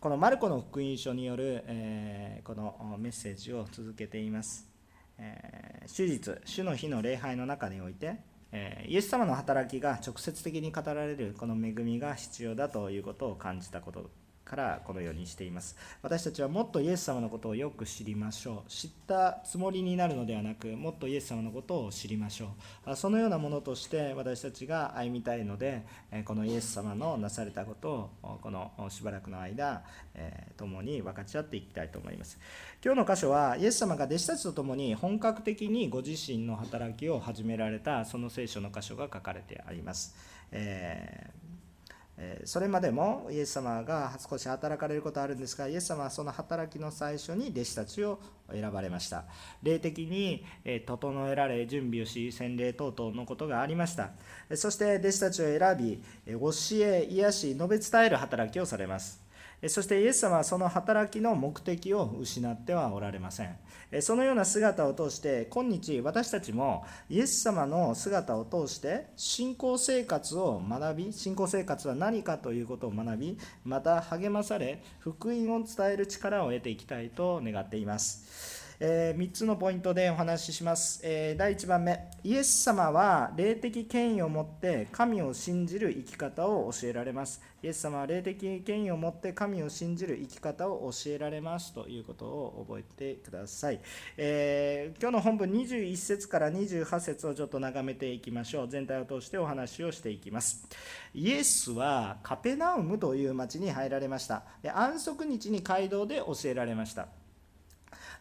このマルコの福音書による、えー、このメッセージを続けています。えー、主日、主の日の礼拝の中において、えー、イエス様の働きが直接的に語られるこの恵みが必要だということを感じたことからこのようにしています。私たちはもっとイエス様のことをよく知りましょう。知ったつもりになるのではなくもっとイエス様のことを知りましょう。そのようなものとして私たちが歩みたいのでこのイエス様のなされたことをこのしばらくの間共に分かち合っていきたいと思います。今日の箇所はイエス様が弟子たちと共に本格的にご自身の働きを始められたその聖書の箇所が書かれてあります、えーそれまでもイエス様が少し働かれることあるんですがイエス様はその働きの最初に弟子たちを選ばれました。霊的に整えられ準備をし洗礼等々のことがありました。そして弟子たちを選び教え癒し述べ伝える働きをされます。そしてイエス様はその働きの目的を失ってはおられません。そのような姿を通して今日私たちもイエス様の姿を通して信仰生活を学び信仰生活は何かということを学びまた励まされ福音を伝える力を得ていきたいと願っています。えー、3つのポイントでお話しします、えー、第1番目。イエス様は霊的権威を持って神を信じる生き方を教えられます。イエス様は霊的権威を持って神を信じる生き方を教えられますということを覚えてください、えー、今日の本文21節から28節をちょっと眺めていきましょう。全体を通してお話をしていきます。イエスはカペナウムという町に入られました。安息日に街道で教えられました。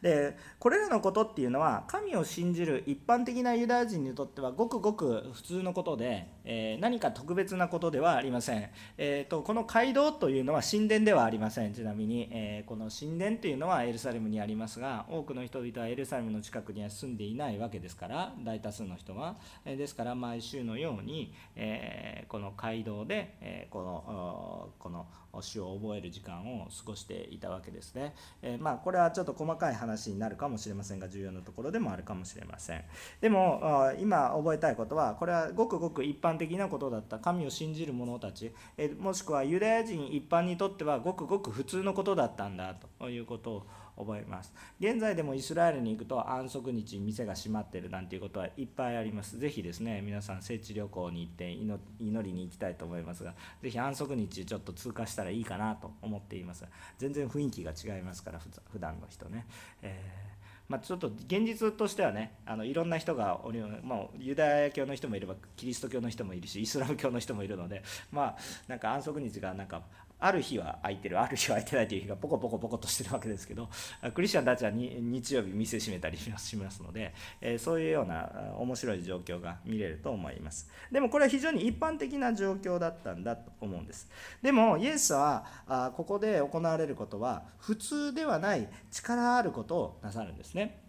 でこれらのことっていうのは神を信じる一般的なユダヤ人にとってはごくごく普通のことで、えー、何か特別なことではありません、えーと、この街道というのは神殿ではありません。ちなみに、えー、この神殿というのはエルサレムにありますが多くの人々はエルサレムの近くには住んでいないわけですから大多数の人は、えー、ですから毎週のように、えこの街道で、えこのこの詩を覚える時間を過ごしていたわけですね、えまあこれはちょっと細かい話話になるかもしれませんが重要なところでもあるかもしれません。でも今覚えたいことはこれはごくごく一般的なことだった。神を信じる者たち。えもしくはユダヤ人一般にとってはごくごく普通のことだったんだ。ということを覚えます。現在でもイスラエルに行くと安息日店が閉まってる。なんていうことはいっぱいあります。ぜひですね皆さん聖地旅行に行って祈りに行きたいと思いますがぜひ安息日ちょっと通過したらいいかなと思っています。全然雰囲気が違いますから普段の人ね、えーまあ、ちょっと現実としてはねあのいろんな人がおり、まあ、ユダヤ教の人もいればキリスト教の人もいるしイスラム教の人もいるのでまあなんか安息日がなんかある日は空いてるある日は空いてないという日がポコポコポコとしてるわけですけどクリスチャンたちは日曜日店閉めたりしますので、えそういうような面白い状況が見れると思います。でもこれは非常に一般的な状況だったんだと思うんです。でもイエスはあここで行われることは普通ではない力あることをなさるんですね。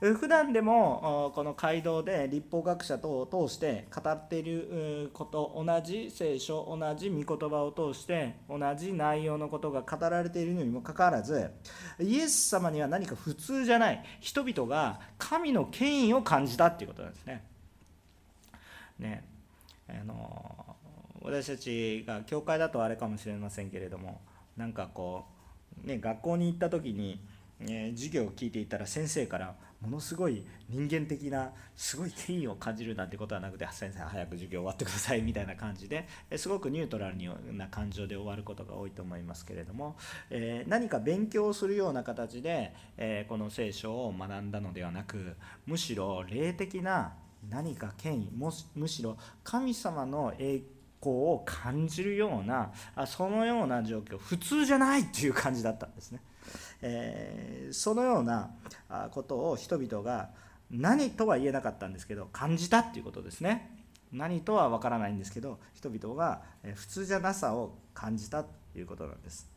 普段でもこの街道で立法学者等を通して語っていること同じ聖書同じ御言葉を通して同じ内容のことが語られているのにもかかわらずイエス様には何か普通じゃない人々が神の権威を感じたっていうことなんですね。ねあの私たちが教会だとあれかもしれませんけれどもなんかこう、ね、学校に行った時に、ね、授業を聞いていたら先生からものすごい人間的なすごい権威を感じるなんてことはなくて先生早く授業終わってくださいみたいな感じですごくニュートラルな感情で終わることが多いと思いますけれども、え、何か勉強するような形で、え、この聖書を学んだのではなくむしろ霊的な何か権威むしろ神様の栄光を感じるようなそのような状況普通じゃないっていう感じだったんですね。えー、そのようなことを人々が何とは言えなかったんですけど感じたっていうことですね。何とは分からないんですけど人々が普通じゃなさを感じたということなんです。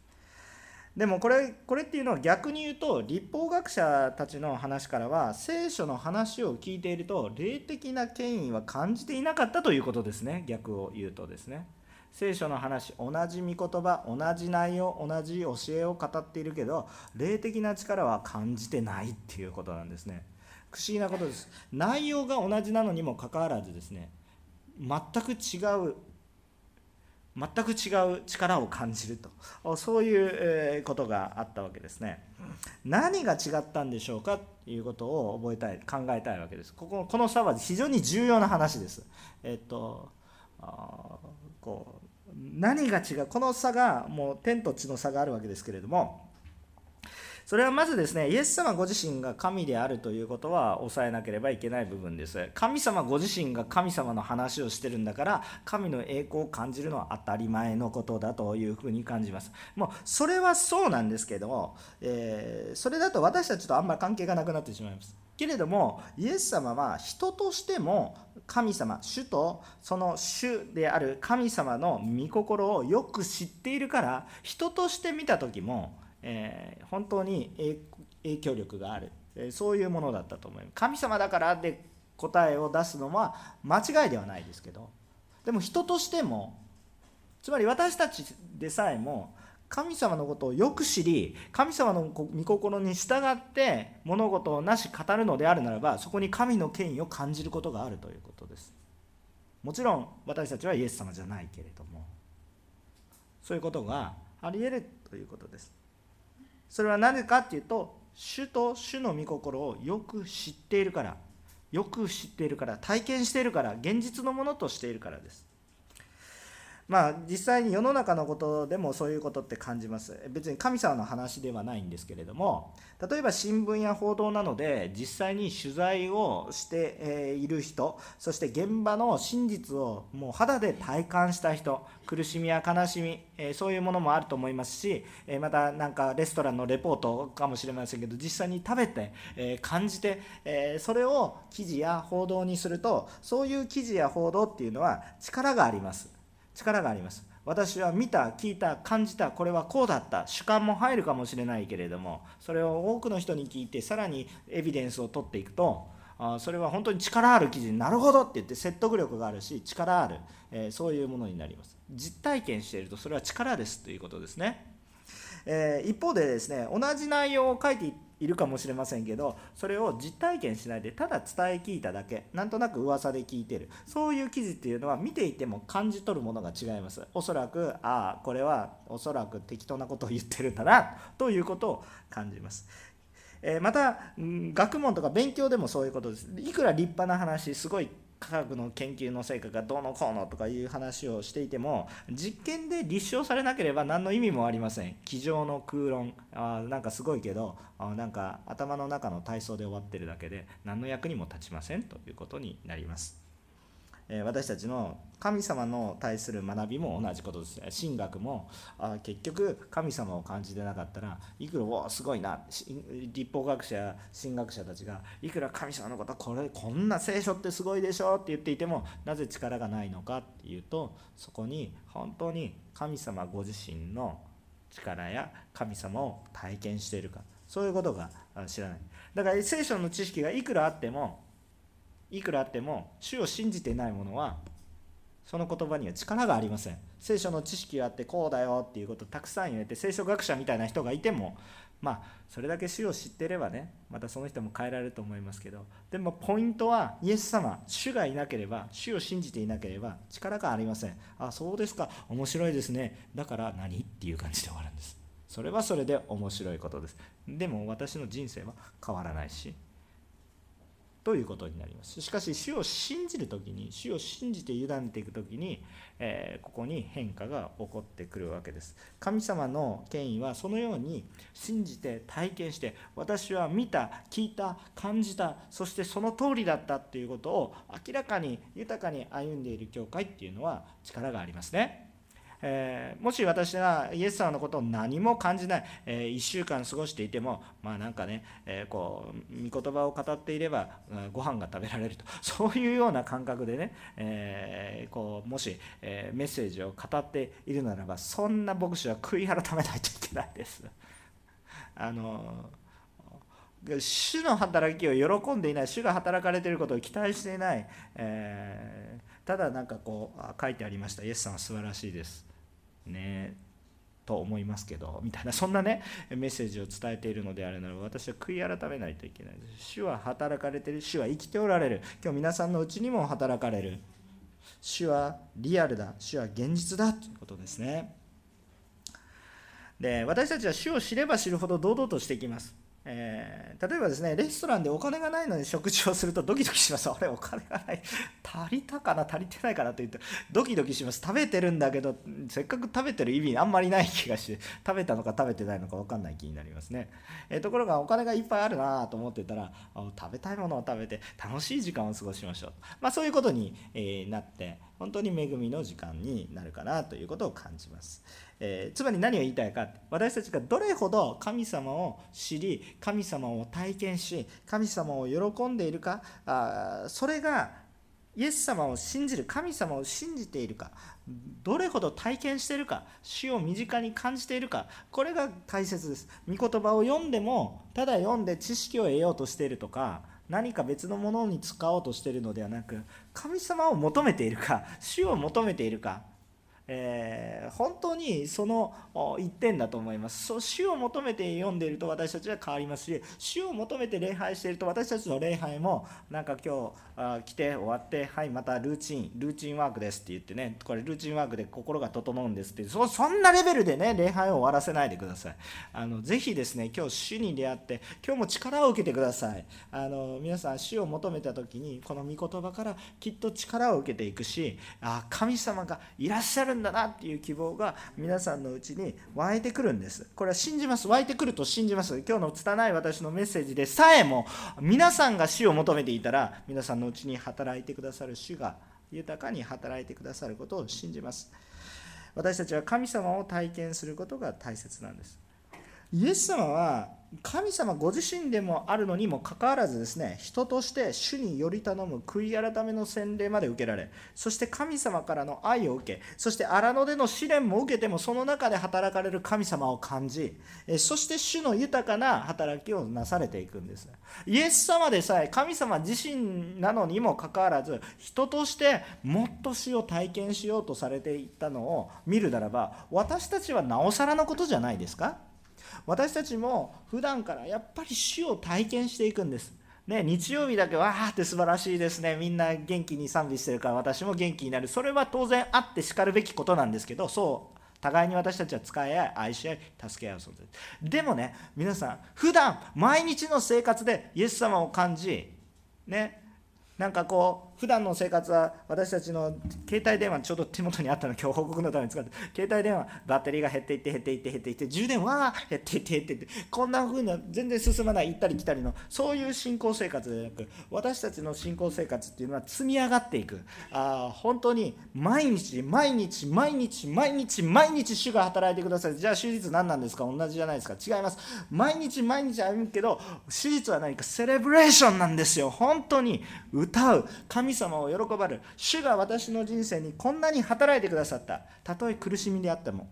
でもこれこれっていうのは逆に言うと立法学者たちの話からは聖書の話を聞いていると霊的な権威は感じていなかったということですね。逆を言うとですね。聖書の話同じ御言葉同じ内容同じ教えを語っているけど霊的な力は感じてないっていうことなんですね。不思議なことです。内容が同じなのにもかかわらずですね全く違う全く違う力を感じると。そういうことがあったわけですね。何が違ったんでしょうかということを覚えたい考えたいわけです。こここの差は非常に重要な話です。えっとこう何が違うこの差がもう天と地の差があるわけですけれどもそれはまずですね、イエス様ご自身が神であるということは抑えなければいけない部分です。神様ご自身が神様の話をしてるんだから、神の栄光を感じるのは当たり前のことだというふうに感じます。もうそれはそうなんですけども、えー、それだと私たちとあんまり関係がなくなってしまいます。けれどもイエス様は人としても神様主とその主である神様の御心をよく知っているから人として見た時もえー、本当に影響力がある、えー、そういうものだったと思います。神様だからで答えを出すのは間違いではないですけどでも人としてもつまり私たちでさえも神様のことをよく知り神様の御心に従って物事をなし語るのであるならばそこに神の権威を感じることがあるということです。もちろん私たちはイエス様じゃないけれども。そういうことがあり得るということです。それは何かっていうと主と主の御心をよく知っているからよく知っているから体験しているから現実のものとしているからです。まあ実際に世の中のことでもそういうことって感じます。別に神様の話ではないんですけれども例えば新聞や報道などで実際に取材をしている人そして現場の真実をもう肌で体感した人苦しみや悲しみそういうものもあると思いますしまたなんかレストランのレポートかもしれませんけど実際に食べて感じてそれを記事や報道にするとそういう記事や報道っていうのは力があります。力があります。私は見た聞いた感じたこれはこうだった。主観も入るかもしれないけれどもそれを多くの人に聞いてさらにエビデンスを取っていくとそれは本当に力ある記事になるほどって言って説得力があるし力ある、えそういうものになります。実体験しているとそれは力ですということですね、え一方でですね同じ内容を書いていいるかもしれませんけどそれを実体験しないでただ伝え聞いただけなんとなく噂で聞いてる。そういう記事っていうのは見ていても感じ取るものが違います。おそらくああこれはおそらく適当なことを言ってるんだなということを感じます。えまた学問とか勉強でもそういうことです。いくら立派な話すごい科学の研究の成果がどうのこうのとかいう話をしていても実験で立証されなければ何の意味もありません。机上の空論。あなんかすごいけどあなんか頭の中の体操で終わってるだけで何の役にも立ちませんということになります。私たちの神様の対する学びも同じことです。神学もあ結局神様を感じてなかったらいくらおすごいな。立法学者や神学者たちがいくら神様のことこれこんな聖書ってすごいでしょって言っていてもなぜ力がないのかっていうとそこに本当に神様ご自身の力や神様を体験しているか。そういうことが知らない。だから聖書の知識がいくらあってもいくらあっても主を信じていない者はその言葉には力がありません。聖書の知識があってこうだよっていうことをたくさん言えて聖書学者みたいな人がいてもまあそれだけ主を知ってればねまたその人も変えられると思いますけどでもポイントはイエス様主がいなければ主を信じていなければ力がありません。あそうですか。面白いですね。だから何っていう感じで終わるんです。それはそれで面白いことです。でも私の人生は変わらないしということになります。しかし主を信じる時に主を信じて委ねていく時に、えー、ここに変化が起こってくるわけです。神様の権威はそのように信じて体験して私は見た聞いた感じたそしてその通りだったっていうことを明らかに豊かに歩んでいる教会っていうのは力がありますね。えー、もし私がイエス様のことを何も感じない、えー、1週間過ごしていてもまあなんかね、えー、こう御言葉を語っていればご飯が食べられると。そういうような感覚でね、えこうもし、えメッセージを語っているならばそんな牧師は悔い改めないといけないです。あの主の働きを喜んでいない主が働かれていることを期待していない、えー、ただなんかこう書いてありました。イエスさんは素晴らしいです。ねと思いますけどみたいなそんなねメッセージを伝えているのであるなら私は悔い改めないといけない主は働かれてる主は生きておられる。今日皆さんのうちにも働かれる。主はリアルだ。主は現実だということですね。で私たちは主を知れば知るほど堂々としてきます。えー、例えばですねレストランでお金がないのに食事をするとドキドキします。あれお金がない。足りたかな？足りてないかなと言ってドキドキします。食べてるんだけどせっかく食べてる意味あんまりない気がして食べたのか食べてないのか分かんない気になりますね、えー、ところがお金がいっぱいあるなと思ってたら食べたいものを食べて楽しい時間を過ごしましょう、まあ、そういうことに、えー、なって本当に恵みの時間になるかなということを感じます。えー、つまり何を言いたいか私たちがどれほど神様を知り神様を体験し神様を喜んでいるかあそれがイエス様を信じる神様を信じているかどれほど体験しているか主を身近に感じているかこれが大切です御言葉を読んでもただ読んで知識を得ようとしているとか何か別のものに使おうとしているのではなく神様を求めているか主を求めているかえー、本当にその一点だと思います。そう主を求めて読んでいると私たちは変わりますし主を求めて礼拝していると私たちの礼拝もなんか今日あ来て終わってはいまたルーチンルーチンワークですって言ってねこれルーチンワークで心が整うんですってそそんなレベルでね礼拝を終わらせないでください。あのぜひですね今日主に出会って今日も力を受けてください。あの皆さん主を求めた時にこの御言葉からきっと力を受けていくしあ神様がいらっしゃるんだなっていう希望が皆さんのうちに湧いてくるんです。これは信じます。湧いてくると信じます。今日の拙い私のメッセージでさえも皆さんが主を求めていたら皆さんのうちに働いてくださる主が豊かに働いてくださることを信じます。私たちは神様を体験することが大切なんです。イエス様は神様ご自身でもあるのにもかかわらずですね人として主により頼む悔い改めの洗礼まで受けられそして神様からの愛を受けそして荒野での試練も受けてもその中で働かれる神様を感じそして主の豊かな働きをなされていくんです。イエス様でさえ神様自身なのにもかかわらず人としてもっと主を体験しようとされていったのを見るならば私たちはなおさらのことじゃないですか？私たちも普段からやっぱり主を体験していくんです。ね、日曜日だけわーって素晴らしいですね。みんな元気に賛美してるから私も元気になる。それは当然あってしかるべきことなんですけど、そう、互いに私たちは使い合い、愛し合い、助け合うそうです。でもね、皆さん、普段毎日の生活でイエス様を感じ、ね、なんかこう、普段の生活は私たちの携帯電話ちょうど手元にあったの今日報告のために使って携帯電話バッテリーが減っていって減っていって減っていって充電は減っていって減っていってこんな風な全然進まない行ったり来たりのそういう信仰生活でなく私たちの信仰生活っていうのは積み上がっていく。あ本当に毎日毎日毎日毎日毎日主が働いてください。じゃあ手術何なんですか？同じじゃないですか？違います。毎日毎日歩むけど手術は何かセレブレーションなんですよ。本当に歌う。神神様を喜ばれる。主が私の人生にこんなに働いてくださった。たとえ苦しみであっても。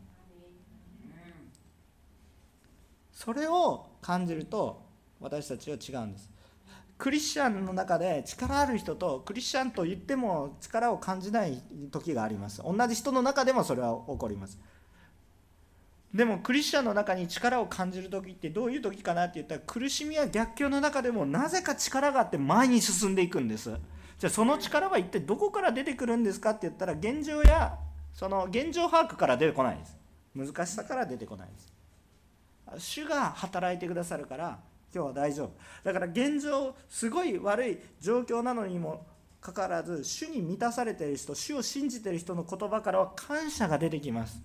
それを感じると私たちは違うんです。クリスチャンの中で力ある人とクリスチャンと言っても力を感じない時があります。同じ人の中でもそれは起こります。でもクリスチャンの中に力を感じる時ってどういう時かなって言ったら苦しみや逆境の中でもなぜか力があって前に進んでいくんです。じゃあその力は一体どこから出てくるんですかって言ったら現状やその現状把握から出てこないです。難しさから出てこないです。主が働いてくださるから今日は大丈夫。だから現状すごい悪い状況なのにもかかわらず主に満たされている人主を信じている人の言葉からは感謝が出てきます。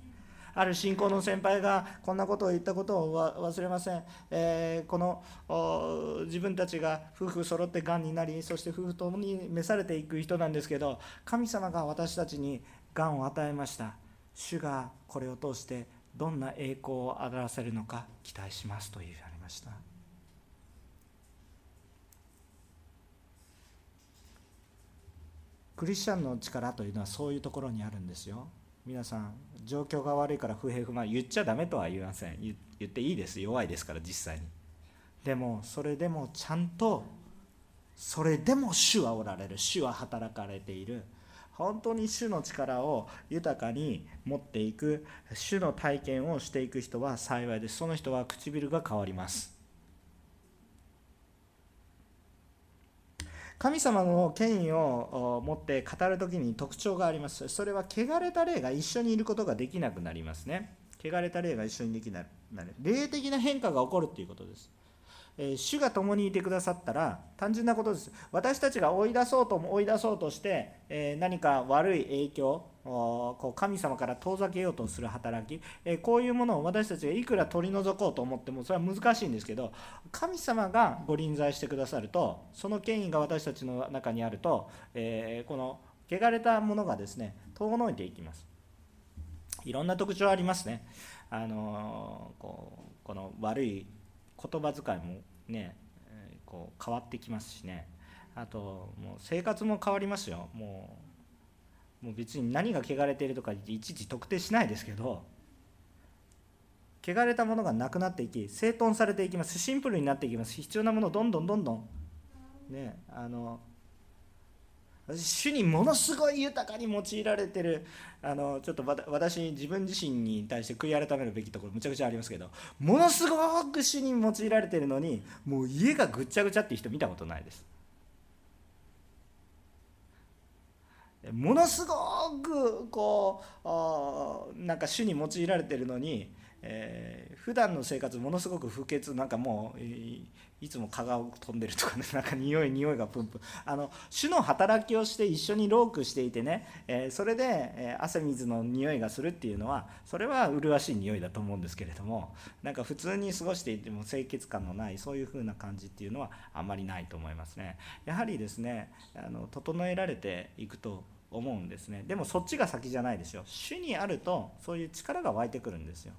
ある信仰の先輩がこんなことを言ったことを忘れません、えー、この自分たちが夫婦揃ってがんになりそして夫婦ともに召されていく人なんですけど神様が私たちにがんを与えました。主がこれを通してどんな栄光を表せるのか期待しますと言われました。クリスチャンの力というのはそういうところにあるんですよ。皆さん状況が悪いから不平不満言っちゃダメとは言いません。言っていいです弱いですから実際に。でもそれでもちゃんとそれでも主はおられる。主は働かれている。本当に主の力を豊かに持っていく主の体験をしていく人は幸いです。その人は唇が変わります。神様の権威を持って語る時に特徴があります。それは汚れた霊が一緒にいることができなくなりますね。汚れた霊が一緒にできなくなる。霊的な変化が起こるということです。主が共にいてくださったら単純なことです。私たちが追い出そうとも追い出そうとして、何か悪い影響こう神様から遠ざけようとする働き、こういうものを私たちがいくら取り除こうと思ってもそれは難しいんですけど神様がご臨在してくださるとその権威が私たちの中にあると、この汚れたものがですね遠のいていきます。いろんな特徴ありますね。あのこうこの悪い言葉遣いもねこう変わってきますしね。あともう生活も変わりますよ。もうもう別に何が汚れているとかいちいち特定しないですけど汚れたものがなくなっていき整頓されていきます。シンプルになっていきます。必要なものをどんどんどんどんねあの主にものすごい豊かに用いられてるあのちょっと私自分自身に対して悔い改めるべきところむちゃくちゃありますけどものすごく主に用いられてるのにもう家がぐっちゃぐちゃっていう人見たことないです。ものすごくこうなんか主に用いられてるのにえー、普段の生活ものすごく不潔なんかもういつも蚊が飛んでるとかね なんか匂い匂いがプンプン。あの種の働きをして一緒にロークしていてね、えー、それで、え汗水の匂いがするっていうのはそれは麗しい匂いだと思うんですけれどもなんか普通に過ごしていても清潔感のないそういう風な感じっていうのはあんまりないと思いますね。やはりですねあの整えられていくと思うんですね。でもそっちが先じゃないですよ。主にあるとそういう力が湧いてくるんですよ。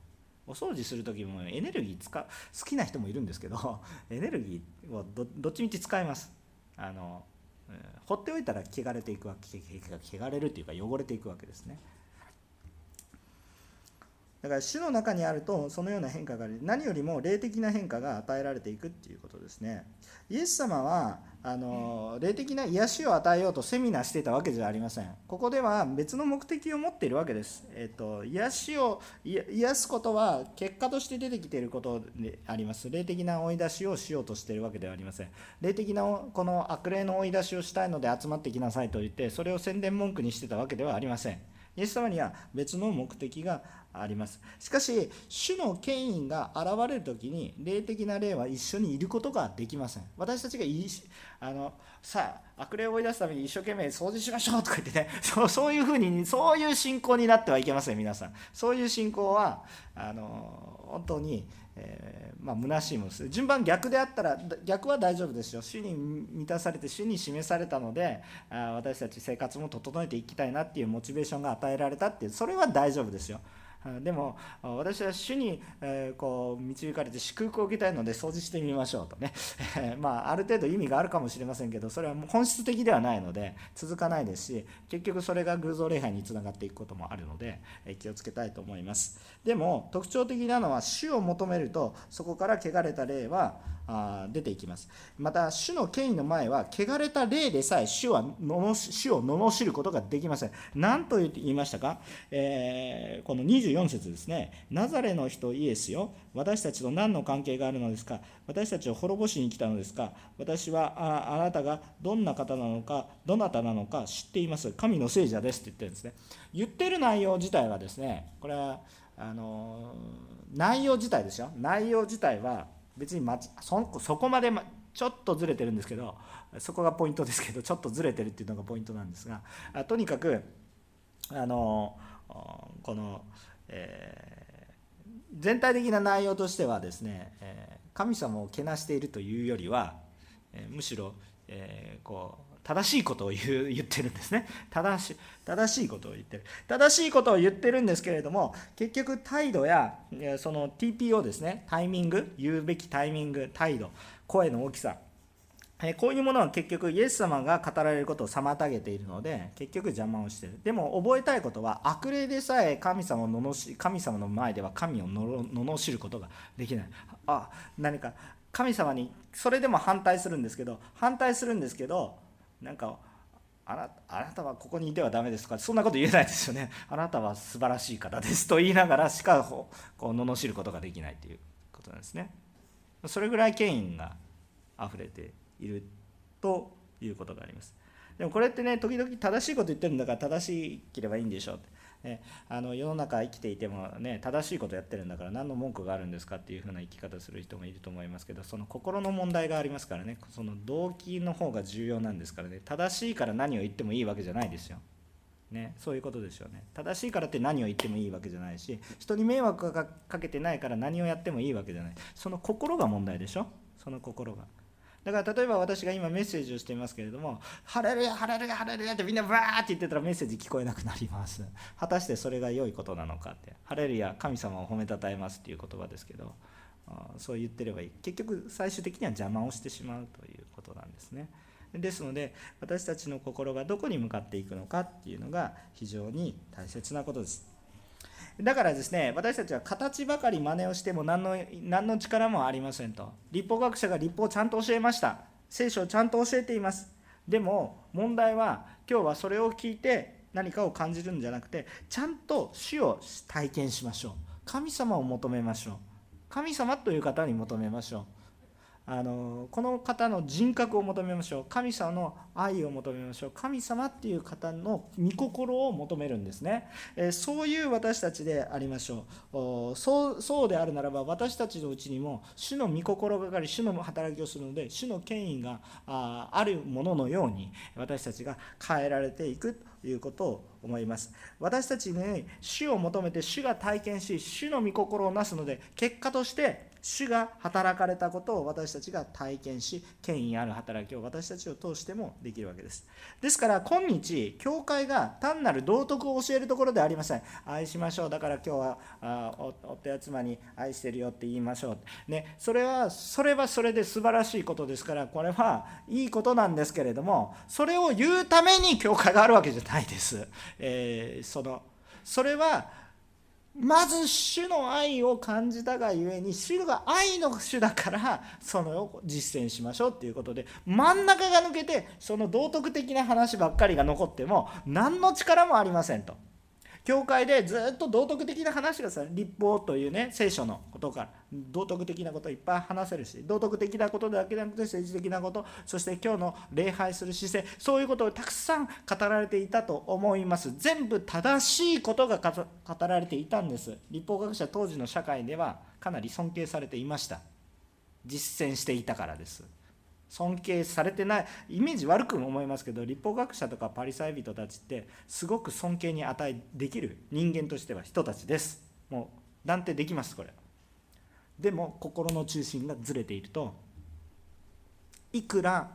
お掃除する時もエネルギー使う好きな人もいるんですけど エネルギーをどっちみち使います。あの、放っておいたら汚れていくわけ汚れるというか汚れていくわけですね。だから死の中にあるとそのような変化がある何よりも霊的な変化が与えられていくっていうことですね。イエス様はあの霊的な癒しを与えようとセミナーしていたわけじゃありません。ここでは別の目的を持っているわけです、えっと、癒しを癒すことは結果として出てきていることであります。霊的な追い出しをしようとしているわけではありません。霊的なこの悪霊の追い出しをしたいので集まってきなさいと言ってそれを宣伝文句にしてたわけではありません。イエス様には別の目的があります。しかし主の権威が現れる時に霊的な霊は一緒にいることができません。私たちがいいあのさあ悪霊を追い出すために一生懸命掃除しましょうとか言ってね そうそういうふうにそういう信仰になってはいけません皆さん。そういう信仰はあの本当にえー、まあ虚しいものです。順番逆であったら逆は大丈夫ですよ。主に満たされて主に示されたのであ私たち生活も整えていきたいなっていうモチベーションが与えられたっていうそれは大丈夫ですよ。でも私は主にこう導かれて祝福を受けたいので掃除してみましょうとね。まあある程度意味があるかもしれませんけどそれはもう本質的ではないので続かないですし結局それが偶像礼拝につながっていくこともあるので気をつけたいと思います。でも特徴的なのは主を求めるとそこから汚れた霊はあ出ていきます。また主の権威の前は汚れた霊でさえ主はの主を罵ることができません。何と言いましたか、えー、この24節ですね。ナザレの人イエスよ？私たちと何の関係があるのですか？私たちを滅ぼしに来たのですか？私はああなたがどんな方なのか？どなたなのか？知っています。神の聖者ですって言ってるんですね。言ってる内容自体はですねこれはあの内容自体ですよ。内容自体は別にそそこまで、ま、ちょっとずれてるんですけどそこがポイントですけどちょっとずれてるっていうのがポイントなんですがあとにかくあのこの、えー、全体的な内容としてはですね、え、神様をけなしているというよりは、え、むしろ、えこう正しいことを言う言ってるんですね。正し正しいことを言ってる。正しいことを言ってるんですけれども結局態度やその TPO ですね。タイミング言うべきタイミング態度声の大きさ。えこういうものは結局イエス様が語られることを妨げているので結局邪魔をしてる。でも覚えたいことは悪霊でさえ神様を罵神様の前では神を罵ることができない。あ何か神様にそれでも反対するんですけど反対するんですけどなんかあなあなたはここにいてはダメですとか？そんなこと言えないですよね。あなたは素晴らしい方ですと言いながらしかこう罵ることができないということなんですね。それぐらい権威が溢れているということがあります。でもこれってね時々正しいこと言ってるんだから正しければいいんでしょう。ってね、あの世の中生きていてもね正しいことやってるんだから何の文句があるんですかっていう風な生き方する人もいると思いますけどその心の問題がありますからね。その動機の方が重要なんですからね。正しいから何を言ってもいいわけじゃないですよ。ね、そういうことですよね。正しいからって何を言ってもいいわけじゃないし人に迷惑がかけてないから何をやってもいいわけじゃない。その心が問題でしょ。その心が。だから例えば私が今メッセージをしていますけれども「ハレルヤハレルヤハレルヤ」ってみんなバーって言ってたらメッセージ聞こえなくなります。果たしてそれが良いことなのかって「ハレルヤ神様を褒めたたえます」っていう言葉ですけどそう言ってればいい。結局最終的には邪魔をしてしまうということなんですね。ですので私たちの心がどこに向かっていくのかっていうのが非常に大切なことです。だからですね私たちは形ばかり真似をしても何の何の力もありませんと。立法学者が立法をちゃんと教えました。聖書をちゃんと教えています。でも問題は今日はそれを聞いて何かを感じるんじゃなくてちゃんと死を体験しましょう。神様を求めましょう。神様という方に求めましょう。あのこの方の人格を求めましょう。神様の愛を求めましょう。神様っていう方の御心を求めるんですね、えそういう私たちでありましょう。そうそうであるならば私たちのうちにも主の御心がかり主の働きをするので主の権威がああるもののように私たちが変えられていくということを思います。私たちに主を求めて主が体験し主の御心をなすので結果として主が働かれたことを私たちが体験し権威ある働きを私たちを通してもできるわけです。ですから今日教会が単なる道徳を教えるところではありません。愛しましょう。だから今日はあ夫や妻に愛してるよって言いましょう。ねそれはそれはそれで素晴らしいことですからこれはいいことなんですけれどもそれを言うために教会があるわけじゃないです、えー、そのそれはまず主の愛を感じたがゆえに主が愛の主だからそのを実践しましょうっていうことで真ん中が抜けてその道徳的な話ばっかりが残っても何の力もありませんと。教会でずっと道徳的な話がさ立法というね聖書のことから道徳的なこといっぱい話せるし道徳的なことだけじゃなくて政治的なことそして今日の礼拝する姿勢そういうことをたくさん語られていたと思います。全部正しいことが語られていたんです。立法学者当時の社会ではかなり尊敬されていました。実践していたからです。尊敬されてないイメージ悪くも思いますけど立法学者とかパリサイ人たちってすごく尊敬に値できる人間としては人たちです。もう断定できますこれ。でも心の中心がずれているといくら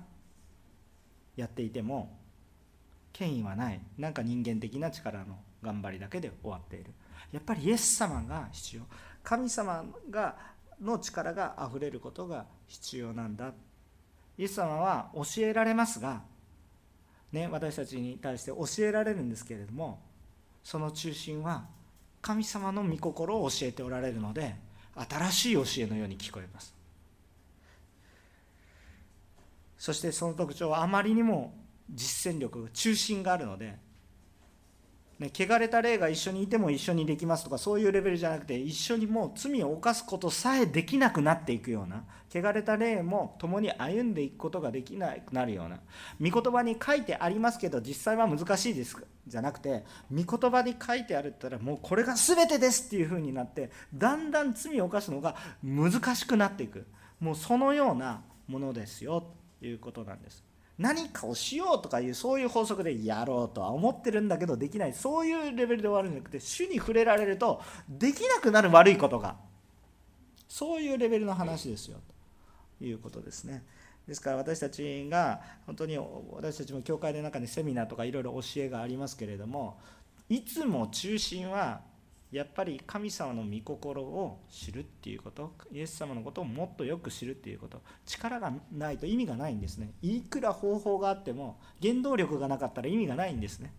やっていても権威はない。なんか人間的な力の頑張りだけで終わっている。やっぱりイエス様が必要。神様がの力があふれることが必要なんだ。イエス様は教えられますが、ね、私たちに対して教えられるんですけれどもその中心は神様の御心を教えておられるので新しい教えのように聞こえます。そしてその特徴はあまりにも実践力中心があるのでね、汚れた霊が一緒にいても一緒にできますとかそういうレベルじゃなくて一緒にもう罪を犯すことさえできなくなっていくような汚れた霊も共に歩んでいくことができなくなるような御言葉に書いてありますけど実際は難しいですじゃなくて御言葉に書いてあるって言ったらもうこれが全てですっていう風になってだんだん罪を犯すのが難しくなっていくもうそのようなものですよということなんです。何かをしようとかいうそういう法則でやろうとは思ってるんだけどできない。そういうレベルで終わるんじゃなくて主に触れられるとできなくなる悪いことがそういうレベルの話ですよ。ということですね。ですから私たちが本当に私たちも教会の中にセミナーとかいろいろ教えがありますけれどもいつも中心はやっぱり神様の御心を知るっていうことイエス様のことをもっとよく知るっていうこと力がないと意味がないんですね。いくら方法があっても原動力がなかったら意味がないんですね。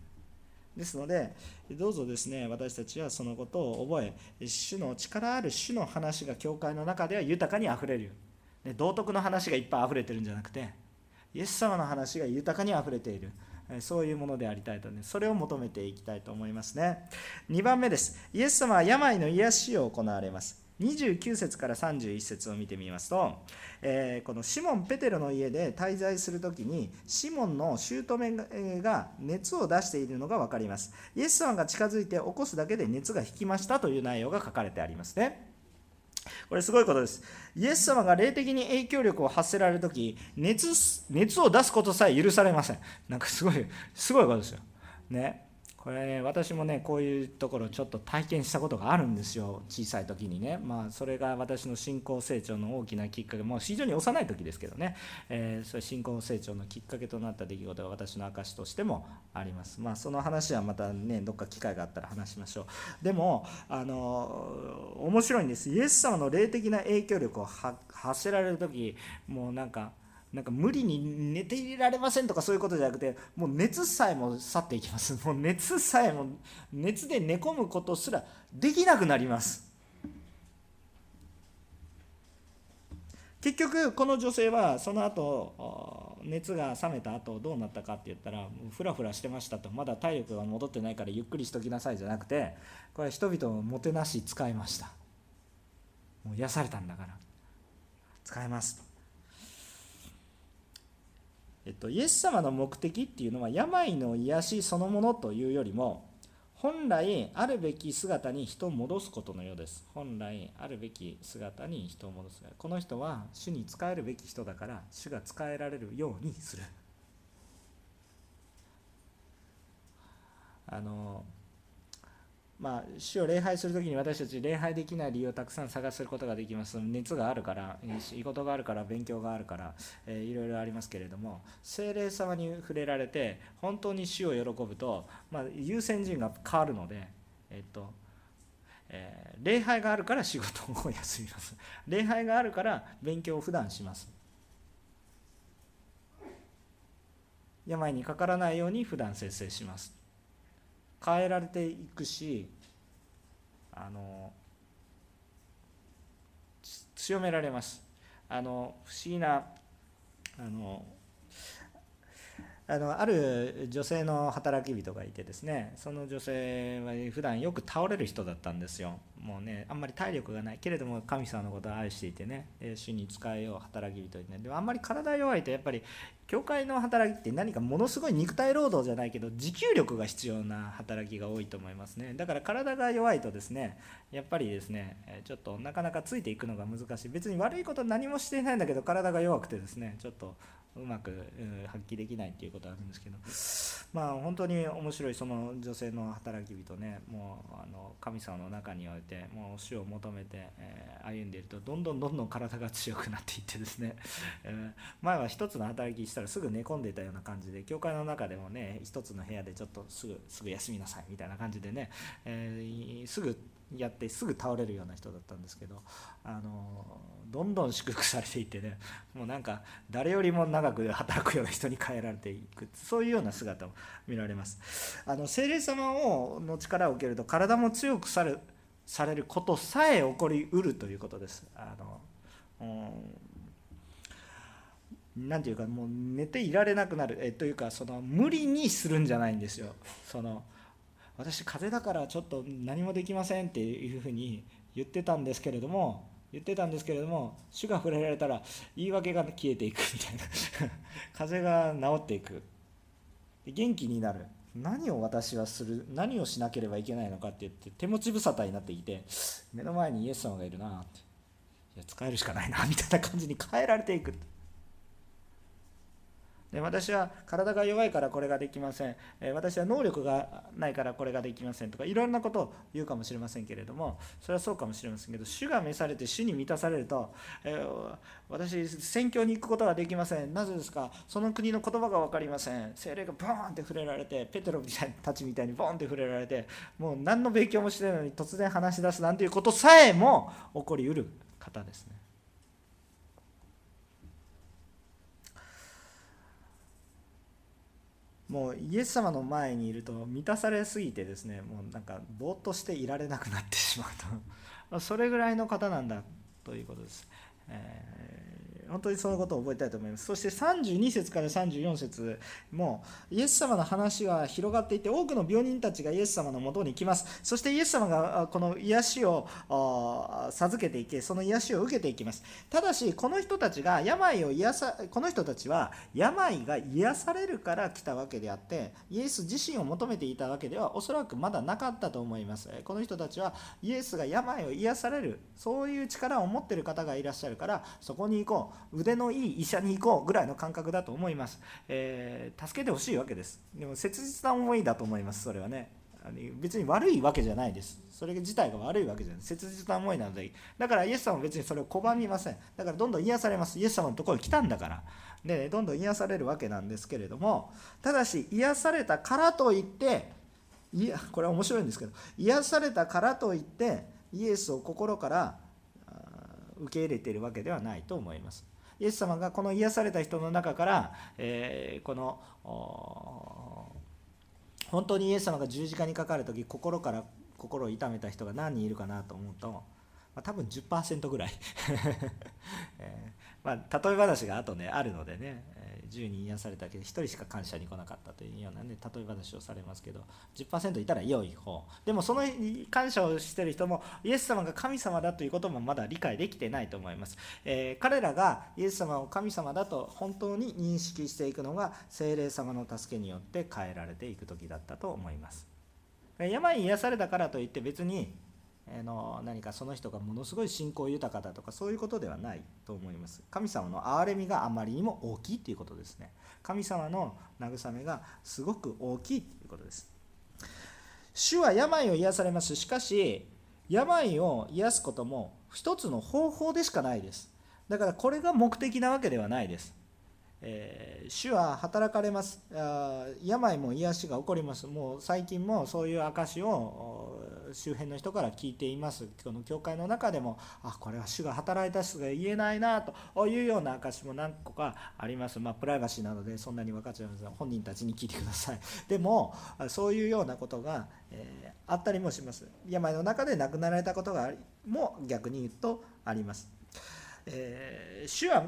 ですのでどうぞですね私たちはそのことを覚え主の力ある主の話が教会の中では豊かにあふれる。よ道徳の話がいっぱいあふれてるんじゃなくてイエス様の話が豊かにあふれている。そういうものでありたいとねそれを求めていきたいと思いますね。2番目です。イエス様は病の癒しを行われます。29節から31節を見てみますと、えー、このシモン・ペテロの家で滞在するときにシモンの姑が熱を出しているのが分かります。イエス様が近づいて起こすだけで熱が引きましたという内容が書かれてありますね。これすごいことです。イエス様が霊的に影響力を発せられるとき、熱熱を出すことさえ許されません。なんかすごい、すごいことですよ。ね。これね私もねこういうところちょっと体験したことがあるんですよ小さい時にね。まあそれが私の信仰成長の大きなきっかけもう非常に幼い時ですけどね、えー、それ信仰成長のきっかけとなった出来事が私の証としてもあります。まあその話はまたねどっか機会があったら話しましょう。でもあの面白いんです。イエス様の霊的な影響力を発せられる時もうなんかなんか無理に寝ていられませんとかそういうことじゃなくてもう熱さえも去っていきます。もう熱さえも熱で寝込むことすらできなくなります。結局この女性はその後熱が冷めた後どうなったかって言ったらふらふらしてましたと。まだ体力が戻ってないからゆっくりしときなさいじゃなくてこれ人々をもてなし使いました。もう癒されたんだから。使えますと。えっと、イエス様の目的っていうのは病の癒しそのものというよりも本来あるべき姿に人を戻すことのようです。本来あるべき姿に人を戻す。この人は主に仕えるべき人だから主が仕えられるようにする。あのまあ、主を礼拝する時に私たち礼拝できない理由をたくさん探すことができます。熱があるから仕事があるから勉強があるから、えー、いろいろありますけれども精霊様に触れられて本当に主を喜ぶと、まあ、優先順位が変わるので、えっとえー、礼拝があるから仕事を休みます。礼拝があるから勉強を普段します。病にかからないように普段節制します変えられていくしあの強められます。あの不思議なあのあのある女性の働き人がいてですねその女性は普段よく倒れる人だったんですよ。もうねあんまり体力がない。けれども神様のことを愛していてね主に仕えよう働き人にねでもあんまり体弱いとやっぱり教会の働きって何かものすごい肉体労働じゃないけど持久力が必要な働きが多いと思いますね。だから体が弱いとですねやっぱりですねちょっとなかなかついていくのが難しい。別に悪いこと何もしていないんだけど体が弱くてですねちょっとうまく発揮できないっていうことあるんですけど。まあ本当に面白いその女性の働き人ね。もうあの神様の中においてもう死を求めて、えー、歩んでいるとどんどんどんどん体が強くなっていってですね、えー、前は一つの働きしたらすぐ寝込んでいたような感じで教会の中でもね一つの部屋でちょっとすぐすぐ休みなさいみたいな感じでね、えー、すぐやってすぐ倒れるような人だったんですけどあのどんどん祝福されていってねもうなんか誰よりも長く働くような人に変えられていくそういうような姿を見られます。あの聖霊様をの力を受けると体も強くされされることさえ起こりうるということです。あの、うん、なんていうかもう寝ていられなくなる。えというかその無理にするんじゃないんですよ。その私風邪だからちょっと何もできませんっていうふうに言ってたんですけれども言ってたんですけれども主が触れられたら言い訳が消えていくみたいな。風邪が治っていく。元気になる。何を私はする何をしなければいけないのかって言って手持ち無沙汰になっていて目の前にイエス様がいるなって。いや使えるしかないなみたいな感じに変えられていくで私は体が弱いからこれができません、え私は能力がないからこれができませんとかいろんなことを言うかもしれませんけれどもそれはそうかもしれませんけど主が召されて主に満たされると、えー、私宣教に行くことができません。なぜですか？その国の言葉が分かりません。精霊がボーンって触れられてペテロみたいたちみたいにボーンって触れられてもう何の勉強もしてないのに突然話し出すなんていうことさえも起こりうる方ですね。もうイエス様の前にいると満たされすぎてですねもうなんかぼーっとしていられなくなってしまうと。それぐらいの方なんだということです、え本当にそのことを覚えたいと思います。そして32節から34節もイエス様の話が広がっていて多くの病人たちがイエス様のもとに来ます。そしてイエス様がこの癒しを授けていけその癒しを受けていきます。ただしこの人たちが病を癒さこの人たちは病が癒されるから来たわけであってイエス自身を求めていたわけではおそらくまだなかったと思います。この人たちはイエスが病を癒されるそういう力を持っている方がいらっしゃるからそこに行こう。腕のいい医者に行こうぐらいの感覚だと思います、えー、助けてほしいわけです。でも切実な思いだと思いますそれはね。別に悪いわけじゃないです。それ自体が悪いわけじゃない。切実な思いなので。だからイエス様は別にそれを拒みません。だからどんどん癒されます。イエス様のところに来たんだから。でどんどん癒されるわけなんですけれども。ただし癒されたからといっていやこれは面白いんですけど癒されたからといってイエスを心から受け入れているわけではないと思います。イエス様がこの癒された人の中から、えー、この本当にイエス様が十字架にかかる時心から心を痛めた人が何人いるかなと思うと、まあ、多分10%ぐらい。えー、まあ、例え話があとねあるのでね、10人癒されたけど1人しか感謝に来なかったというようなね例え話をされますけど10%いたら良い方。でもその感謝をしてる人もイエス様が神様だということもまだ理解できてないと思います、えー、彼らがイエス様を神様だと本当に認識していくのが精霊様の助けによって変えられていく時だったと思います。病に癒されたからといって別にの何かその人がものすごい信仰豊かだとかそういうことではないと思います。神様の憐れみがあまりにも大きいということですね。神様の慰めがすごく大きいということです。主は病を癒されます。しかし病を癒すことも一つの方法でしかないです。だからこれが目的なわけではないです。えー、主は働かれます。あ病も癒しが起こります。もう最近もそういう証を周辺の人から聞いています。この教会の中でもあこれは主が働いた人が言えないなというような証も何個かあります。まあプライバシーなのでそんなに分かっちゃいません。本人たちに聞いてください。でもそういうようなことが、えー、あったりもします。病の中で亡くなられたことがも逆に言うとあります、えー、主は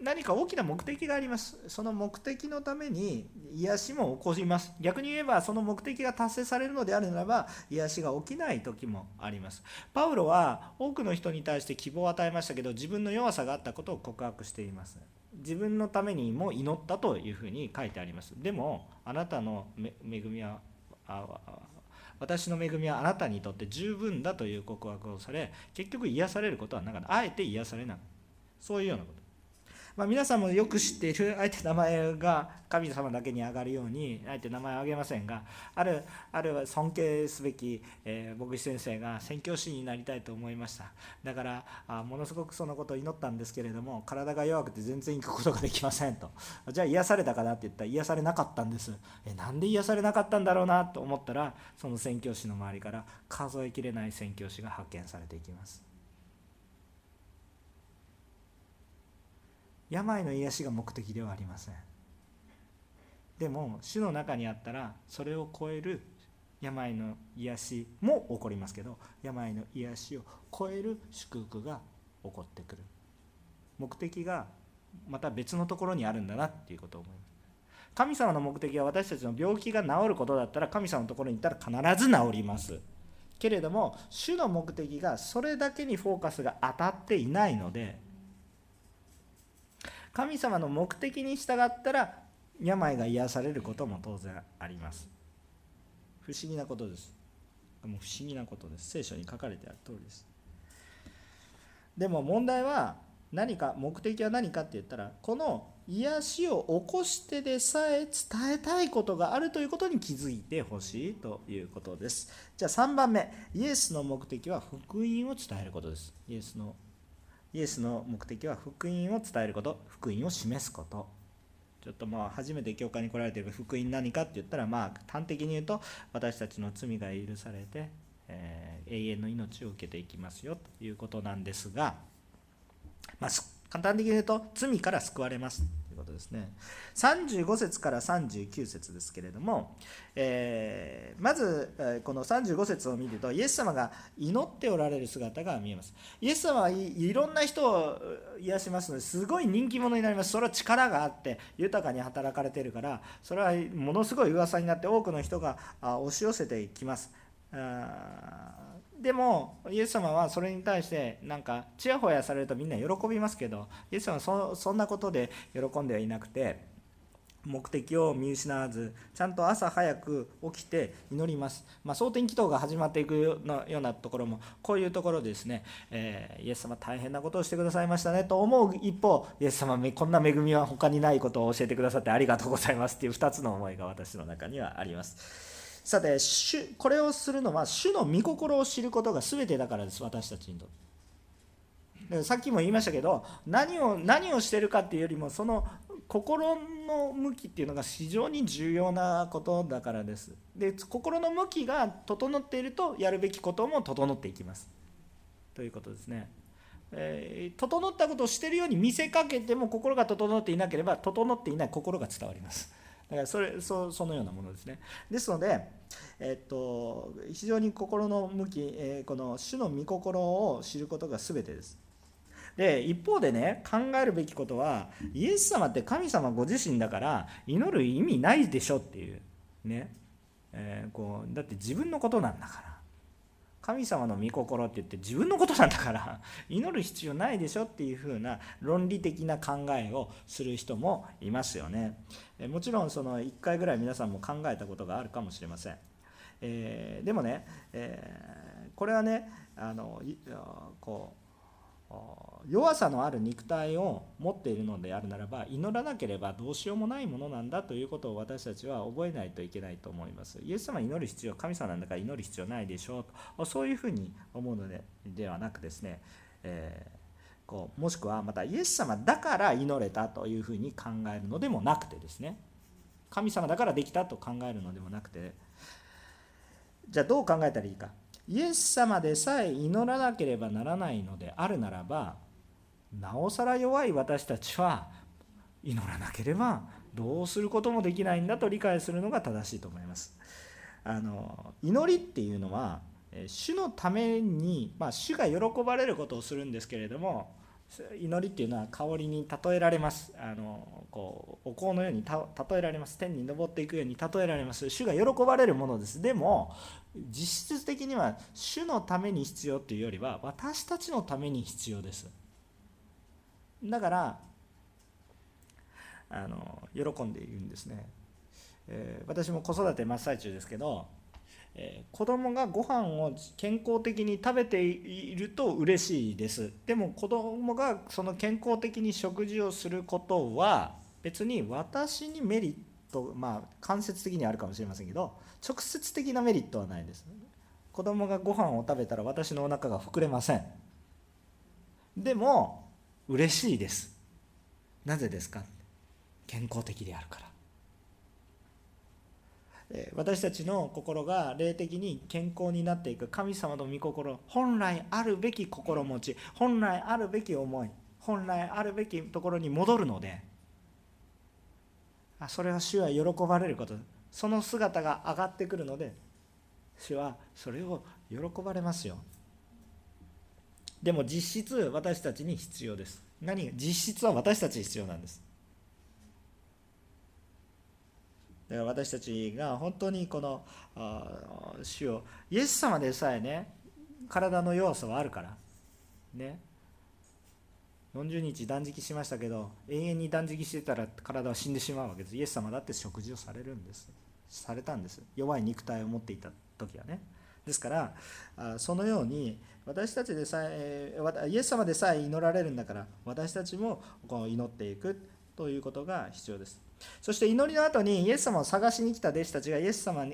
何か大きな目的があります。その目的のために癒しも起こります。逆に言えばその目的が達成されるのであるならば癒しが起きない時もあります。パウロは多くの人に対して希望を与えましたけど自分の弱さがあったことを告白しています。自分のためにも祈ったというふうに書いてあります。でもあなたの恵みは私の恵みはあなたにとって十分だという告白をされ結局癒されることはなかった。あえて癒されない。そういうようなこと。まあ、皆さんもよく知っているあえて名前が神様だけに上がるようにあえて名前を挙げませんがあるある尊敬すべき、えー、牧師先生が宣教師になりたいと思いました。だからあものすごくそのことを祈ったんですけれども体が弱くて全然行くことができませんと。じゃあ癒されたかなって言ったら癒されなかったんです。えなんで癒されなかったんだろうなと思ったらその宣教師の周りから数えきれない宣教師が発見されていきます。病の癒しが目的ではありません。でも主の中にあったらそれを超える病の癒しも起こりますけど病の癒しを超える祝福が起こってくる。目的がまた別のところにあるんだなっていうことを思います。神様の目的は私たちの病気が治ることだったら神様のところに行ったら必ず治ります。けれども主の目的がそれだけにフォーカスが当たっていないので神様の目的に従ったら病が癒されることも当然あります。不思議なことです。もう不思議なことです。聖書に書かれてある通りです。でも問題は何か目的は何かって言ったらこの癒しを起こしてでさえ伝えたいことがあるということに気づいてほしいということです。じゃあ3番目。イエスの目的は福音を伝えることです。イエスのイエスの目的は福音を伝えること福音を示すこと。ちょっとまあ初めて教会に来られている福音何かって言ったらまあ端的に言うと私たちの罪が許されて、えー、永遠の命を受けていきますよということなんですが、まあ、簡単的に言うと罪から救われます。いうことですね。35節から39節ですけれども、えー、まずこの35節を見るとイエス様が祈っておられる姿が見えます。イエス様はいろんな人を癒しますのですごい人気者になります。それは力があって豊かに働かれているからそれはものすごい噂になって多くの人が押し寄せてきます。でもイエス様はそれに対してなんかちやほやされるとみんな喜びますけどイエス様はそそんなことで喜んではいなくて目的を見失わずちゃんと朝早く起きて祈ります、まあ、蒼天祈祷が始まっていくようなところもこういうところでですね、えー、イエス様大変なことをしてくださいましたねと思う一方イエス様こんな恵みは他にないことを教えてくださってありがとうございますっていう2つの思いが私の中にはあります。さて主これをするのは主の御心を知ることが全てだからです私たちにとって。さっきも言いましたけど何を何をしてるかっていうよりもその心の向きっていうのが非常に重要なことだからです。で心の向きが整っているとやるべきことも整っていきます。ということですね。えー、整ったことをしてるように見せかけても心が整っていなければ整っていない心が伝わります。だからそれそそのようなものですね。ですので、えっと、非常に心の向き、えー、この主の御心を知ることが全てです。で一方でね考えるべきことはイエス様って神様ご自身だから祈る意味ないでしょっていうね、えー、こうだって自分のことなんだから神様の御心って言って自分のことなんだから祈る必要ないでしょっていうふうな論理的な考えをする人もいますよね。もちろんその1回ぐらい皆さんも考えたことがあるかもしれません、えー、でもね、えー、これはねあのこう弱さのある肉体を持っているのであるならば祈らなければどうしようもないものなんだということを私たちは覚えないといけないと思います。イエス様祈る必要神様なんだから祈る必要ないでしょうと。そういうふうに思うのでではなくですね、えー、こうもしくはまたイエス様だから祈れたというふうに考えるのでもなくてですね。神様だからできたと考えるのでもなくて。じゃあどう考えたらいいか。イエス様でさえ祈らなければならないのであるならばなおさら弱い私たちは祈らなければどうすることもできないんだと理解するのが正しいと思います。あの祈りっていうのは主のために、まあ、主が喜ばれることをするんですけれども祈りっていうのは香りに例えられます。あのこうお香のように例えられます。天に昇っていくように例えられます。主が喜ばれるものです。でも実質的には主のために必要というよりは私たちのために必要です。だからあの喜んでいるんですね、えー、私も子育て真っ最中ですけど、えー、子供がご飯を健康的に食べていると嬉しいです。でも子供がその健康的に食事をすることは別に私にメリットまあ間接的にあるかもしれませんけど直接的なメリットはないです。子供がご飯を食べたら私のお腹が膨れません。でも嬉しいです。なぜですか？健康的であるから。私たちの心が霊的に健康になっていく神様の御心本来あるべき心持ち本来あるべき思い本来あるべきところに戻るのでそれは主は喜ばれること。その姿が上がってくるので主はそれを喜ばれますよ。でも実質私たちに必要です。何実質は私たちに必要なんです。だから私たちが本当にこの主をイエス様でさえね体の弱さはあるから。ね。40日断食しましたけど永遠に断食してたら体は死んでしまうわけです。イエス様だって食事をされるんです。されたんです。弱い肉体を持っていた時はね。ですからそのように私たちでさえイエス様でさえ祈られるんだから私たちも祈っていくということが必要ですそして祈りの後にイエス様を探しに来た弟子たちがイエス様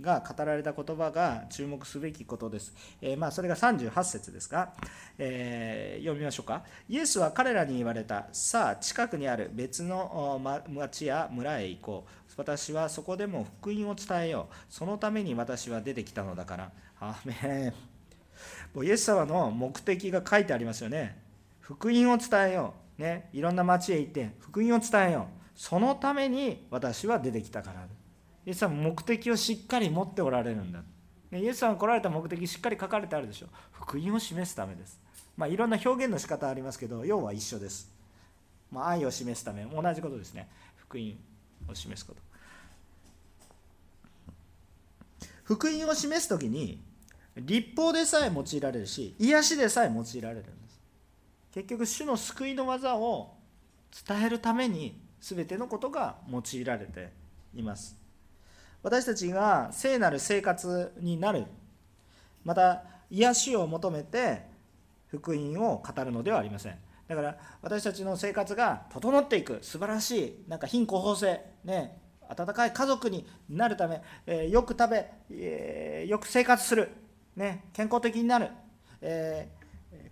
が語られた言葉が注目すべきことです。えー、まあ、それが38節ですが、えー、読みましょうか。イエスは彼らに言われた。さあ、近くにある別の町や村へ行こう。私はそこでも福音を伝えよう。そのために私は出てきたのだから。アメもうイエス様の目的が書いてありますよね。福音を伝えよう。ね、いろんな町へ行って。福音を伝えよう。そのために私は出てきたから。イエス様目的をしっかり持っておられるんだ。イエス様が来られた目的しっかり書かれてあるでしょ。福音を示すためです。まあいろんな表現の仕方ありますけど要は一緒です。まあ、愛を示すため。同じことですね。福音。を示すこと。福音を示す時に立法でさえ用いられるし癒しでさえ用いられるんです。結局主の救いの技を伝えるために全てのことが用いられています。私たちが聖なる生活になる。また癒しを求めて福音を語るのではありません。だから私たちの生活が整っていく素晴らしいなんか貧困法制ね温かい家族になるため、えー、よく食べ、えー、よく生活する、ね、健康的になる、え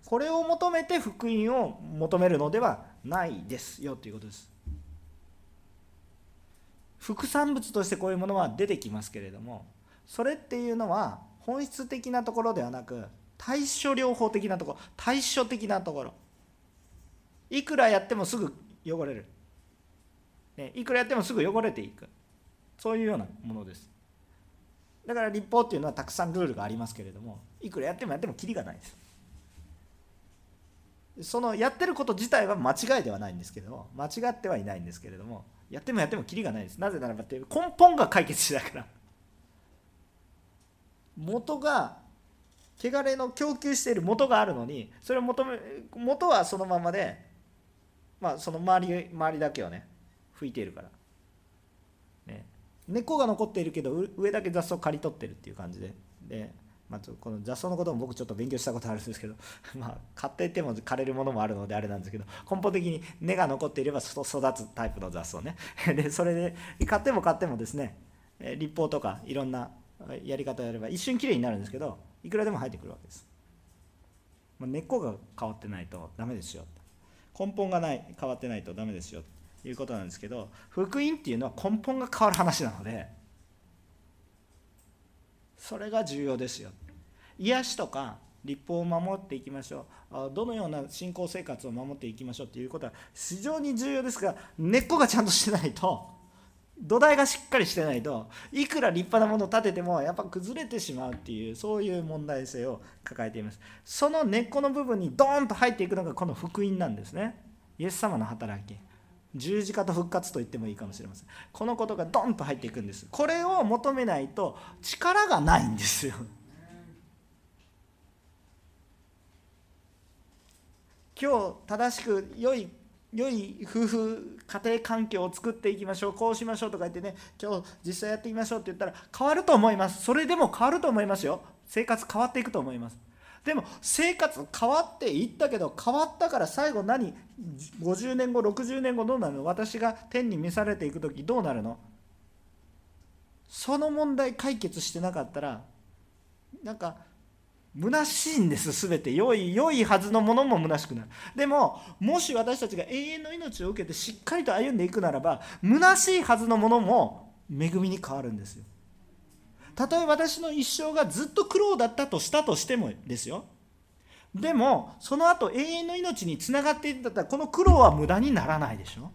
ー、これを求めて福音を求めるのではないですよということです。副産物としてこういうものは出てきますけれどもそれっていうのは本質的なところではなく対処療法的なところ対処的なところ。いくらやってもすぐ汚れる、ね、いくらやってもすぐ汚れていく。そういうようなものです。だから立法っていうのはたくさんルールがありますけれどもいくらやってもやってもキリがないです。そのやってること自体は間違いではないんですけど間違ってはいないんですけれどもやってもやってもキリがないです。なぜならばって根本が解決しないから。元が汚れの供給している元があるのにそれを求め元はそのままでまあ、その周り周りだけをね拭いているから、ね、根っこが残っているけど上だけ雑草刈り取ってるっていう感じで。で、まあ、この雑草のことも僕ちょっと勉強したことあるんですけど、まあ、買っていても枯れるものもあるのであれなんですけど根本的に根が残っていれば育つタイプの雑草ね。でそれで買っても買ってもですね立法とかいろんなやり方をやれば一瞬きれいになるんですけどいくらでも生えてくるわけです、まあ、根っこが変わってないとダメですよ。根本がない変わってないとダメですよということなんですけど福音っていうのは根本が変わる話なのでそれが重要ですよ。癒しとか立法を守っていきましょう。どのような信仰生活を守っていきましょうということは非常に重要ですが根っこがちゃんとしてないと土台がしっかりしてないといくら立派なものを建ててもやっぱ崩れてしまうっていうそういう問題性を抱えています。その根っこの部分にドーンと入っていくのがこの福音なんですね。イエス様の働き。十字架と復活と言ってもいいかもしれません。このことがドンと入っていくんです。これを求めないと力がないんですよ。今日正しく良い良い夫婦家庭環境を作っていきましょうこうしましょうとか言ってね今日実際やってみましょうって言ったら変わると思います。それでも変わると思いますよ。生活変わっていくと思います。でも生活変わっていったけど変わったから最後何？50年後60年後どうなるの？私が天に召されていく時どうなるの？その問題解決してなかったらなんか虚しいんです全て。良い良いはずのものも虚しくなる。でももし私たちが永遠の命を受けてしっかりと歩んでいくならば虚しいはずのものも恵みに変わるんですよ。たとえ私の一生がずっと苦労だったとしたとしてもですよ。でもその後永遠の命につながっていったらこの苦労は無駄にならないでしょ。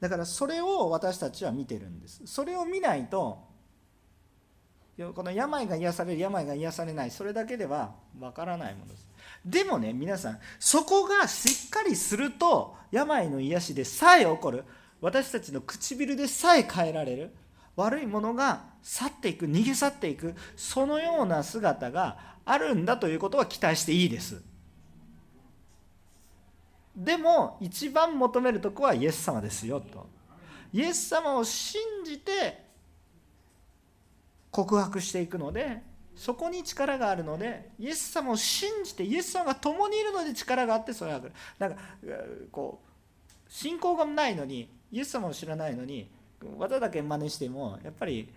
だからそれを私たちは見てるんです。それを見ないとこの病が癒される病が癒されないそれだけではわからないものです。でもね皆さんそこがしっかりすると病の癒しでさえ起こる。私たちの唇でさえ変えられる。悪いものが去っていく逃げ去っていくそのような姿があるんだということは期待していいです。でも一番求めるとこはイエス様ですよと。イエス様を信じて告白していくのでそこに力があるのでイエス様を信じてイエス様が共にいるので力があってそれが来る。なんかこう信仰がないのにイエス様を知らないのに技だけ真似してもやっぱり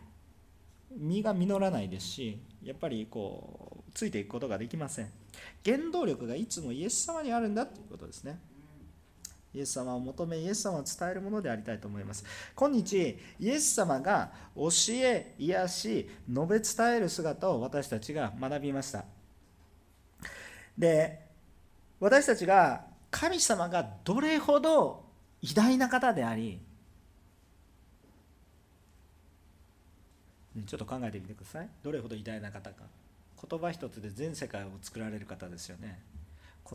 実が実らないですしやっぱりこうついていくことができません。原動力がいつもイエス様にあるんだということですね。イエス様を求めイエス様を伝えるものでありたいと思います。今日イエス様が教え癒し述べ伝える姿を私たちが学びました。で私たちが神様がどれほど偉大な方でありちょっと考えてみてください。どれほど偉大な方か。言葉一つで全世界を作られる方ですよね。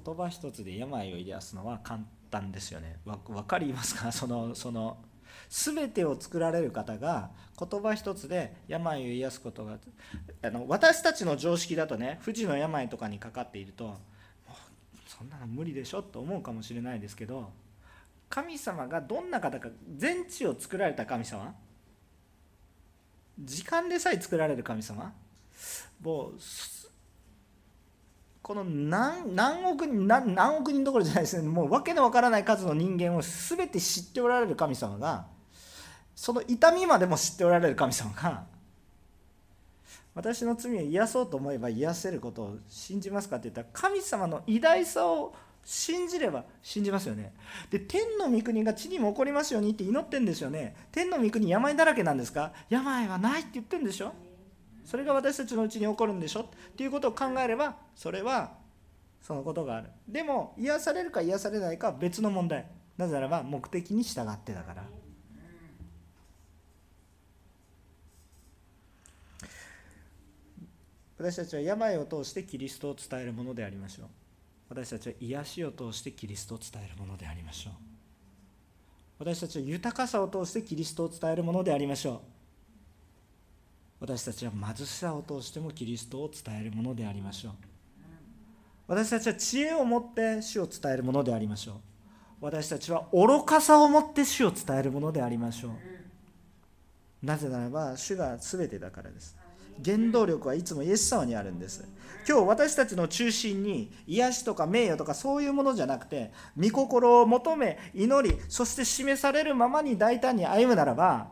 言葉一つで病を癒すのは簡単。たんですよね。分かりますか？そのその全てを作られる方が言葉一つで病を癒すことがあの私たちの常識だとね不治の病とかにかかっているとそんなの無理でしょと思うかもしれないですけど神様がどんな方か全地を作られた神様時間でさえ作られる神様もうこの何何億人何何億人どころじゃないですね。もう訳のわからない数の人間を全て知っておられる神様がその痛みまでも知っておられる神様が私の罪を癒そうと思えば癒せることを信じますかって言ったら神様の偉大さを信じれば信じますよね。で天の御国が地にも起こりますようにって祈ってんですよね。天の御国病だらけなんですか？病はないって言ってるんでしょ？それが私たちのうちに起こるんでしょ？っていうことを考えればそれはそのことがある。でも癒されるか癒されないかは別の問題。なぜならば目的に従ってだから。私たちは病を通してキリストを伝えるものでありましょう。私たちは癒しを通してキリストを伝えるものでありましょう。私たちは豊かさを通してキリストを伝えるものでありましょう。私たちは貧しさを通してもキリストを伝えるものでありましょう。私たちは知恵を持って主を伝えるものでありましょう。私たちは愚かさを持って主を伝えるものでありましょう。なぜならば主が全てだからです。原動力はいつもイエス様にあるんです。今日私たちの中心に癒しとか名誉とかそういうものじゃなくて御心を求め祈りそして示されるままに大胆に歩むならば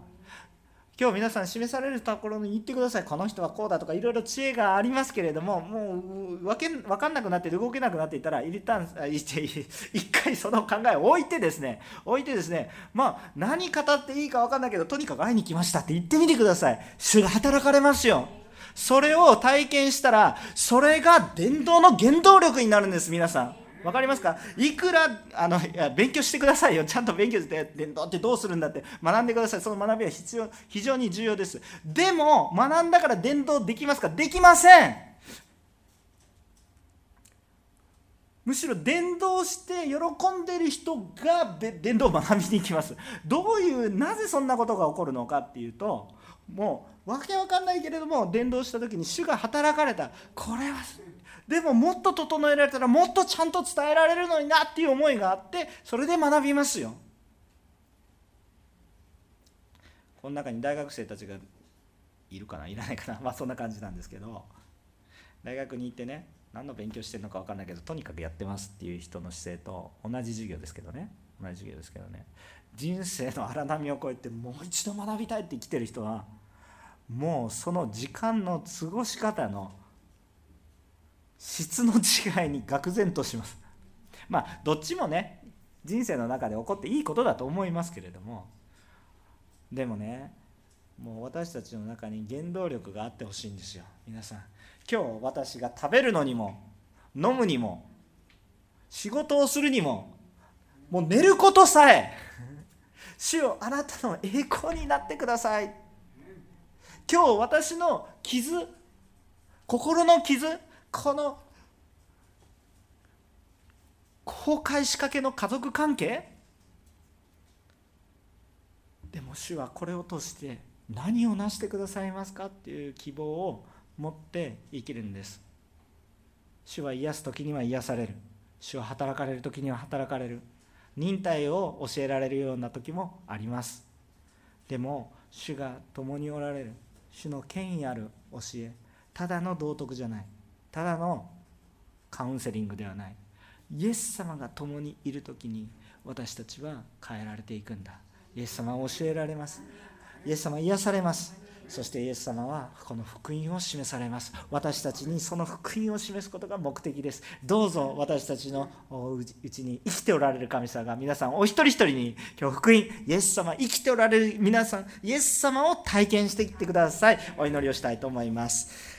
今日皆さん示されるところに行ってください。この人はこうだとかいろいろ知恵がありますけれどももう分け分かんなくなって動けなくなっていたら一旦 一回その考えを置いてですね置いてですねまあ何語っていいか分かんないけどとにかく会いに来ましたって言ってみてください。主が働かれますよ。それを体験したらそれが伝道の原動力になるんです皆さん。分かりますか？いくらあのいや勉強してくださいよ。ちゃんと勉強して伝道ってどうするんだって。学んでください。その学びは必要非常に重要です。でも学んだから伝道できますか？できません。むしろ伝道して喜んでる人が伝道を学びに行きます。どういうなぜそんなことが起こるのかっていうともうわけわかんないけれども伝道した時に主が働かれた。これはでももっと整えられたらもっとちゃんと伝えられるのになっていう思いがあってそれで学びますよ。この中に大学生たちがいるかないらないかな。まあそんな感じなんですけど。大学に行ってね何の勉強してるのか分かんないけどとにかくやってますっていう人の姿勢と同じ授業ですけどね。同じ授業ですけどね。人生の荒波を超えてもう一度学びたいって生きてる人はもうその時間の過ごし方の質の違いに愕然とします。まあどっちもね人生の中で起こっていいことだと思いますけれどもでもねもう私たちの中に原動力があってほしいんですよ。皆さん今日私が食べるのにも飲むにも仕事をするにももう寝ることさえ 主よあなたの栄光になってください。今日私の傷心の傷この崩壊しかけの家族関係？でも主はこれを通して何を成してくださいますかっていう希望を持って生きるんです。主は癒す時には癒される。主は働かれる時には働かれる。忍耐を教えられるような時もあります。でも主が共におられる。主の権威ある教え。ただの道徳じゃない。ただのカウンセリングではない。イエス様が共にいる時に私たちは変えられていくんだ。イエス様は教えられます。イエス様癒されます。そしてイエス様はこの福音を示されます。私たちにその福音を示すことが目的です。どうぞ私たちのうちに生きておられる神様が皆さんお一人一人に今日福音イエス様生きておられる皆さんイエス様を体験していってください。お祈りをしたいと思います。